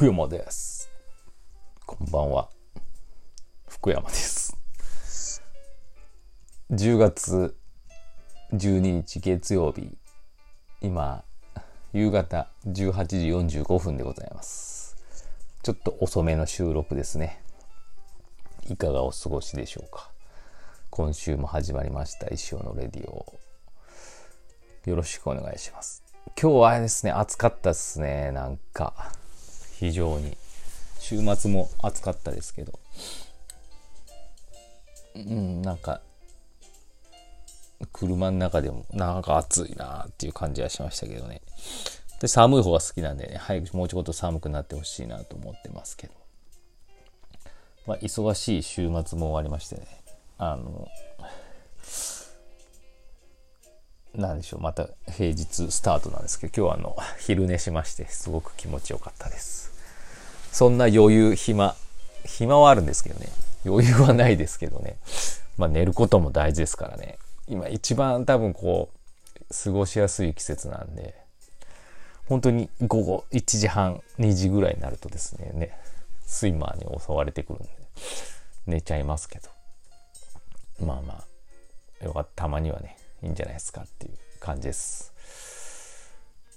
福山です。こんばんは。福山です。10月12日月曜日、今、夕方18時45分でございます。ちょっと遅めの収録ですね。いかがお過ごしでしょうか。今週も始まりました、一生のレディオ。よろしくお願いします。今日はですね、暑かったですね、なんか。非常に。週末も暑かったですけど。うん、なんか、車の中でもなんか暑いなっていう感じはしましたけどね。で、寒い方が好きなんでね、早くもうちょっと寒くなってほしいなと思ってますけど。まあ、忙しい週末も終わりましてね。あの、なんでしょう、また平日スタートなんですけど、今日はあの、昼寝しまして、すごく気持ちよかったです。そんな余裕、暇、暇はあるんですけどね。余裕はないですけどね。まあ寝ることも大事ですからね。今一番多分こう、過ごしやすい季節なんで、本当に午後1時半、2時ぐらいになるとですね、ね、睡魔に襲われてくるんで、寝ちゃいますけど。まあまあ、よかった。たまにはね、いいんじゃないですかっていう感じです。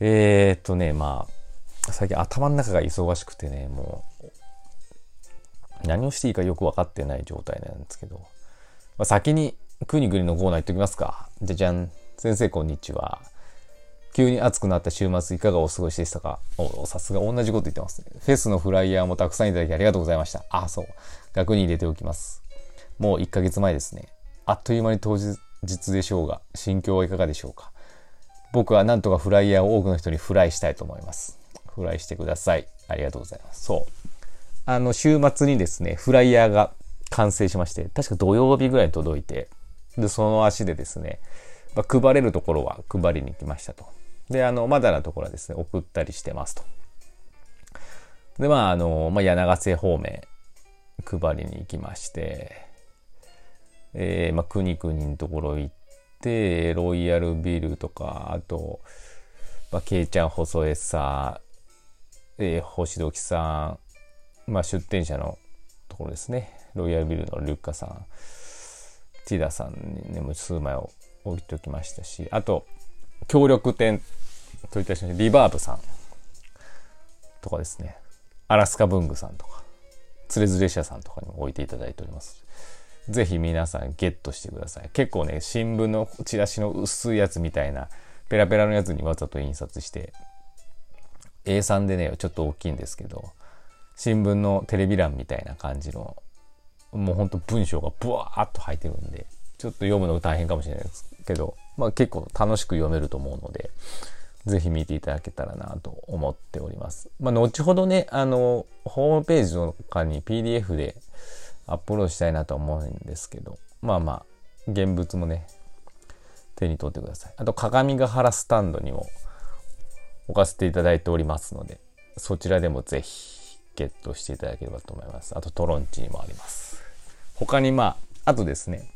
えー、っとね、まあ、最近頭の中が忙しくてね、もう、何をしていいかよく分かってない状態なんですけど、まあ、先にくにくにのコーナー行っときますか。じゃじゃん。先生こんにちは。急に暑くなった週末いかがお過ごしでしたか？お、さすが同じこと言ってますね。フェスのフライヤーもたくさんいただきありがとうございました。あ、そう。額に入れておきます。もう1ヶ月前ですね。あっという間に当日でしょうが、心境はいかがでしょうか僕はなんとかフライヤーを多くの人にフライしたいと思います。フライしてください。ありがとうございます。そう。あの、週末にですね、フライヤーが完成しまして、確か土曜日ぐらいに届いて、で、その足でですね、まあ、配れるところは配りに行きましたと。で、あの、まだなところはですね、送ったりしてますと。で、まあ、あの、まあ、柳ヶ瀬方面、配りに行きまして、えー、まあ、くにくにのところ行って、ロイヤルビルとか、あと、まあ、ケイちゃん細江さ、えー、星時さん、まあ、出店者のところですね。ロイヤルビルのリュッカさん、ティダさんにね、もう数枚を置いておきましたし、あと、協力店といたしまし、リバーブさんとかですね、アラスカ文具さんとか、つれづれ社さんとかにも置いていただいております。ぜひ皆さんゲットしてください。結構ね、新聞のチラシの薄いやつみたいな、ペラペラのやつにわざと印刷して、A3 でね、ちょっと大きいんですけど、新聞のテレビ欄みたいな感じの、もうほんと文章がブワーっと入ってるんで、ちょっと読むのが大変かもしれないですけど、まあ結構楽しく読めると思うので、ぜひ見ていただけたらなと思っております。まあ後ほどね、あの、ホームページとかに PDF でアップロードしたいなと思うんですけど、まあまあ、現物もね、手に取ってください。あと、鏡ヶ原スタンドにも置かせていただいておりますので、そちらでもぜひゲットしていただければと思います。あと、トロンチにもあります。他にまあ、あとですね、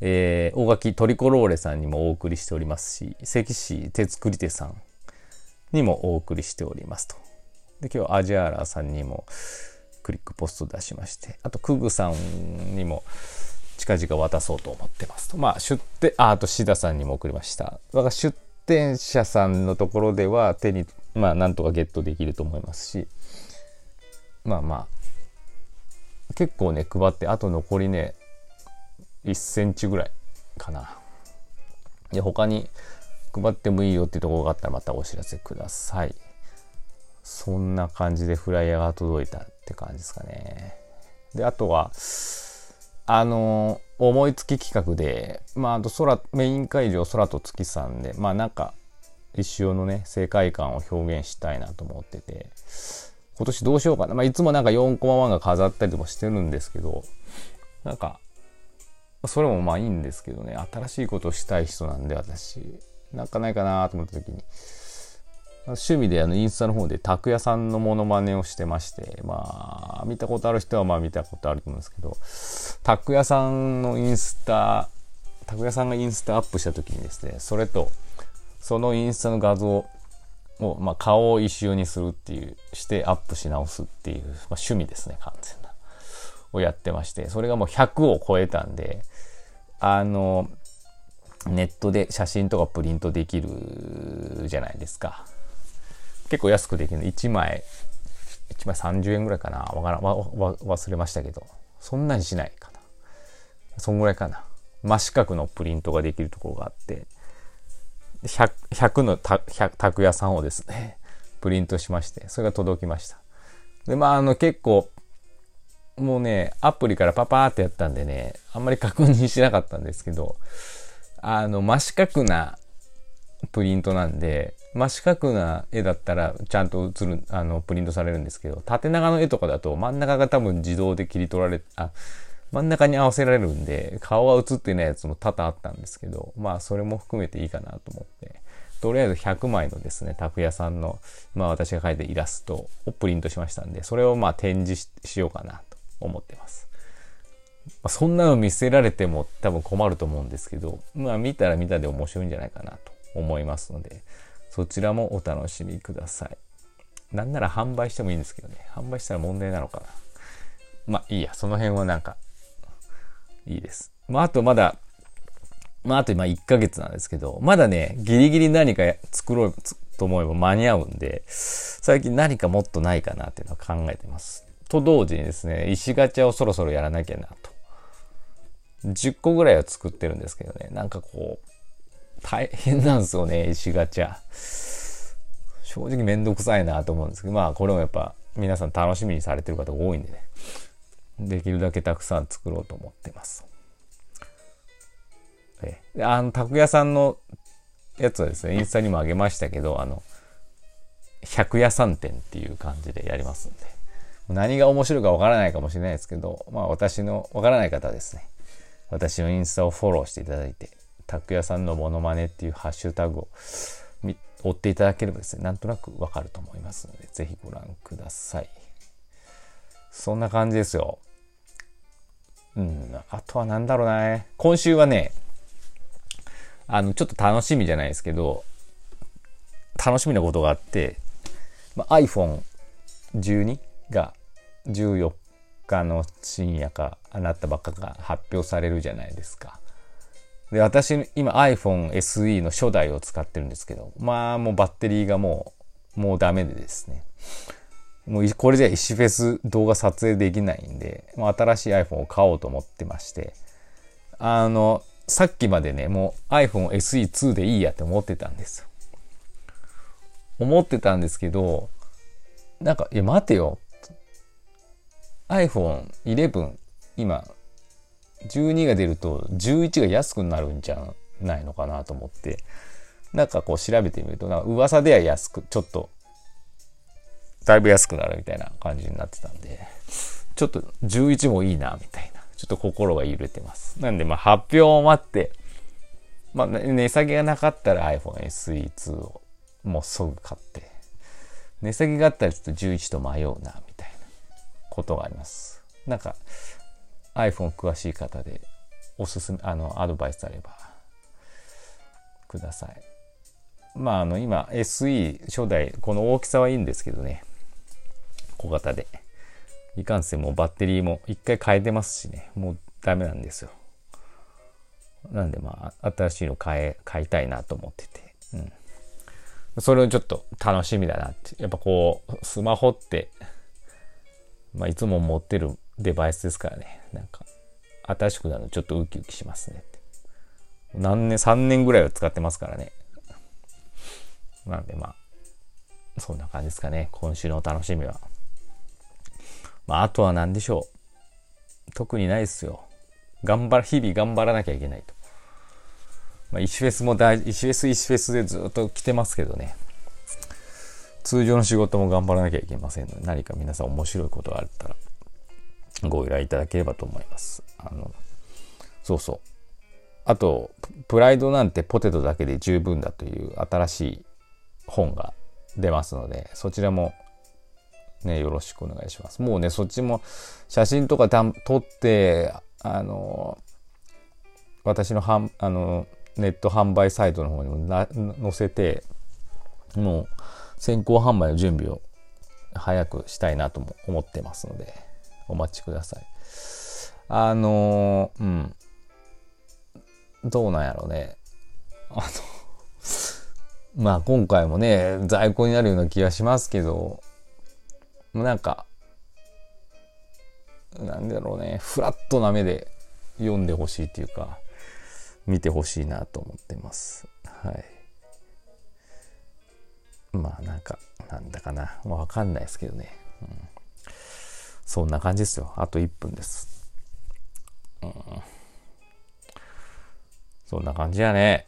えー、大垣トリコローレさんにもお送りしておりますし、関市手作り手さんにもお送りしておりますと。で、今日アジアーラさんにもクリックポスト出しまして、あとクグさんにも近々渡そうと思ってますと。まあ、出店、あ、あとシダさんにも送りました。だから出店者さんのところでは手に、まあ、なんとかゲットできると思いますし、まあまあ、結構ね、配って、あと残りね、1センチぐらいかな。で、他に配ってもいいよっていうところがあったらまたお知らせください。そんな感じでフライヤーが届いたって感じですかね。で、あとは、あの思いつき企画で、まあ、あと空、メイン会場空と月さんで、まあなんか、一生のね、世界観を表現したいなと思ってて、今年どうしようかな。まあいつもなんか4コマ漫画飾ったりもしてるんですけど、なんか、それもまあいいんですけどね、新しいことをしたい人なんで私、なんかないかなと思った時に、趣味であのインスタの方で拓也さんのモノマネをしてまして、まあ、見たことある人はまあ見たことあると思うんですけど、拓也さんのインスタ、拓也さんがインスタアップした時にですね、それと、そのインスタの画像、を、まあ、顔を一周にするっていう、してアップし直すっていう、まあ、趣味ですね、完全な。をやってまして、それがもう100を超えたんで、あの、ネットで写真とかプリントできるじゃないですか。結構安くできるの。1枚、1枚30円ぐらいかな。わからん、わ、わ、忘れましたけど。そんなにしないかな。そんぐらいかな。真四角のプリントができるところがあって、100, 100の拓屋さんをですね、プリントしまして、それが届きました。で、まあ、あの、結構、もうね、アプリからパパーってやったんでね、あんまり確認しなかったんですけど、あの、真四角なプリントなんで、真四角な絵だったらちゃんと映る、あの、プリントされるんですけど、縦長の絵とかだと真ん中が多分自動で切り取られ、あ、真ん中に合わせられるんで、顔は映ってないやつも多々あったんですけど、まあそれも含めていいかなと思って、とりあえず100枚のですね、拓也さんの、まあ私が描いたイラストをプリントしましたんで、それをまあ展示しようかなと思ってます。ま、そんなの見せられても多分困ると思うんですけど、まあ見たら見たで面白いんじゃないかなと思いますので、そちらもお楽しみください。なんなら販売してもいいんですけどね。販売したら問題なのかな。まあいいや、その辺はなんか、いいです。まああとまだ、まああと今1ヶ月なんですけど、まだね、ギリギリ何か作ろうと思えば間に合うんで、最近何かもっとないかなっていうのは考えてます。と同時にですね、石ガチャをそろそろやらなきゃなと。10個ぐらいは作ってるんですけどね、なんかこう、大変なんですよね、石ガチャ。正直めんどくさいなと思うんですけど、まあこれもやっぱ皆さん楽しみにされてる方が多いんでね、できるだけたくさん作ろうと思ってます。えあの、拓屋さんのやつはですね、インスタにもあげましたけど、あの、百屋さん店っていう感じでやりますんで。何が面白いかわからないかもしれないですけど、まあ私のわからない方はですね、私のインスタをフォローしていただいて、拓也さんのモノマネっていうハッシュタグを追っていただければですね、なんとなくわかると思いますので、ぜひご覧ください。そんな感じですよ。うん、あとは何だろうな、今週はね、あの、ちょっと楽しみじゃないですけど、楽しみなことがあって、ま、iPhone12 が14日の深夜かなったばっかが発表されるじゃないですか。で、私、今 iPhone SE の初代を使ってるんですけど、まあもうバッテリーがもう、もうダメでですね。もうこれじゃ石フェス動画撮影できないんで、もう新しい iPhone を買おうと思ってまして、あの、さっきまでね、もう iPhone SE2 でいいやって思ってたんですよ。思ってたんですけど、なんか、いや待てよ。iPhone 11今12が出ると11が安くなるんじゃないのかなと思って。なんかこう調べてみるとなんか噂では安くちょっとだいぶ安くなるみたいな感じになってたんでちょっと11もいいなみたいなちょっと心が揺れてます。なんでまあ発表を待ってまあ値下げがなかったら iPhone SE2 をもうすぐ買って値下げがあったらちょっと11と迷うなみたいなことがあります。なんか iPhone 詳しい方でおすすめ、あの、アドバイスあればください。まあ、あの、今 SE 初代、この大きさはいいんですけどね、小型で。いかんせんもうバッテリーも一回変えてますしね、もうダメなんですよ。なんでまあ、新しいの買え、買いたいなと思ってて。うん。それをちょっと楽しみだなって。やっぱこう、スマホって、まあ、いつも持ってるデバイスですからね。なんか、新しくなるのちょっとウキウキしますね。何年、3年ぐらいは使ってますからね。なんでまあ、そんな感じですかね。今週のお楽しみは。まあ、あとは何でしょう。特にないですよ。頑張ら、日々頑張らなきゃいけないと。まあ、石フェスも大事、石フェス石フェスでずっと来てますけどね。通常の仕事も頑張らなきゃいけませんので、何か皆さん面白いことがあったら、ご依頼いただければと思います。あの、そうそう。あと、プライドなんてポテトだけで十分だという新しい本が出ますので、そちらもね、よろしくお願いします。もうね、そっちも写真とか撮って、あの、私のはんあのネット販売サイトの方にも載せて、もう先行販売の準備を早くしたいなとも思ってますので、お待ちください。あのー、うん。どうなんやろうね。あのまあ今回もね、在庫になるような気がしますけど、もうなんか、なんだろうね、フラットな目で読んでほしいっていうか、見てほしいなと思ってます。はい。まあなんか、なんだかな。まあ、わかんないですけどね。そんな感じですよ。あと1分です。うん、そんな感じやね。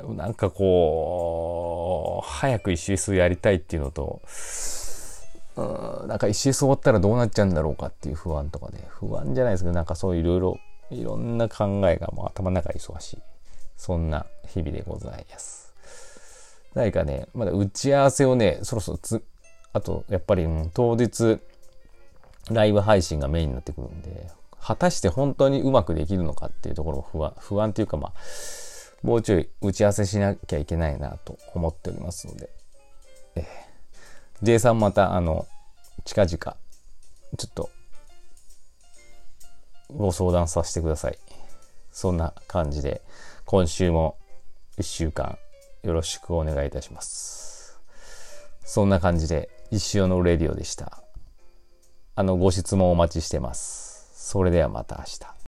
なんかこう、早く石数やりたいっていうのと、うん、なんか石終わったらどうなっちゃうんだろうかっていう不安とかね、不安じゃないですけど、なんかそういろいろ、いろんな考えがもう頭の中忙しい。そんな日々でございます。何かね、まだ打ち合わせをね、そろそろつ、あと、やっぱり、うん、当日、ライブ配信がメインになってくるんで、果たして本当にうまくできるのかっていうところも不安、不安っていうかまあ、もうちょい打ち合わせしなきゃいけないなと思っておりますので、えー、J さんまた、あの、近々、ちょっと、ご相談させてください。そんな感じで、今週も1週間よろしくお願いいたします。そんな感じで、一生のレディオでした。あの、ご質問お待ちしてます。それではまた明日。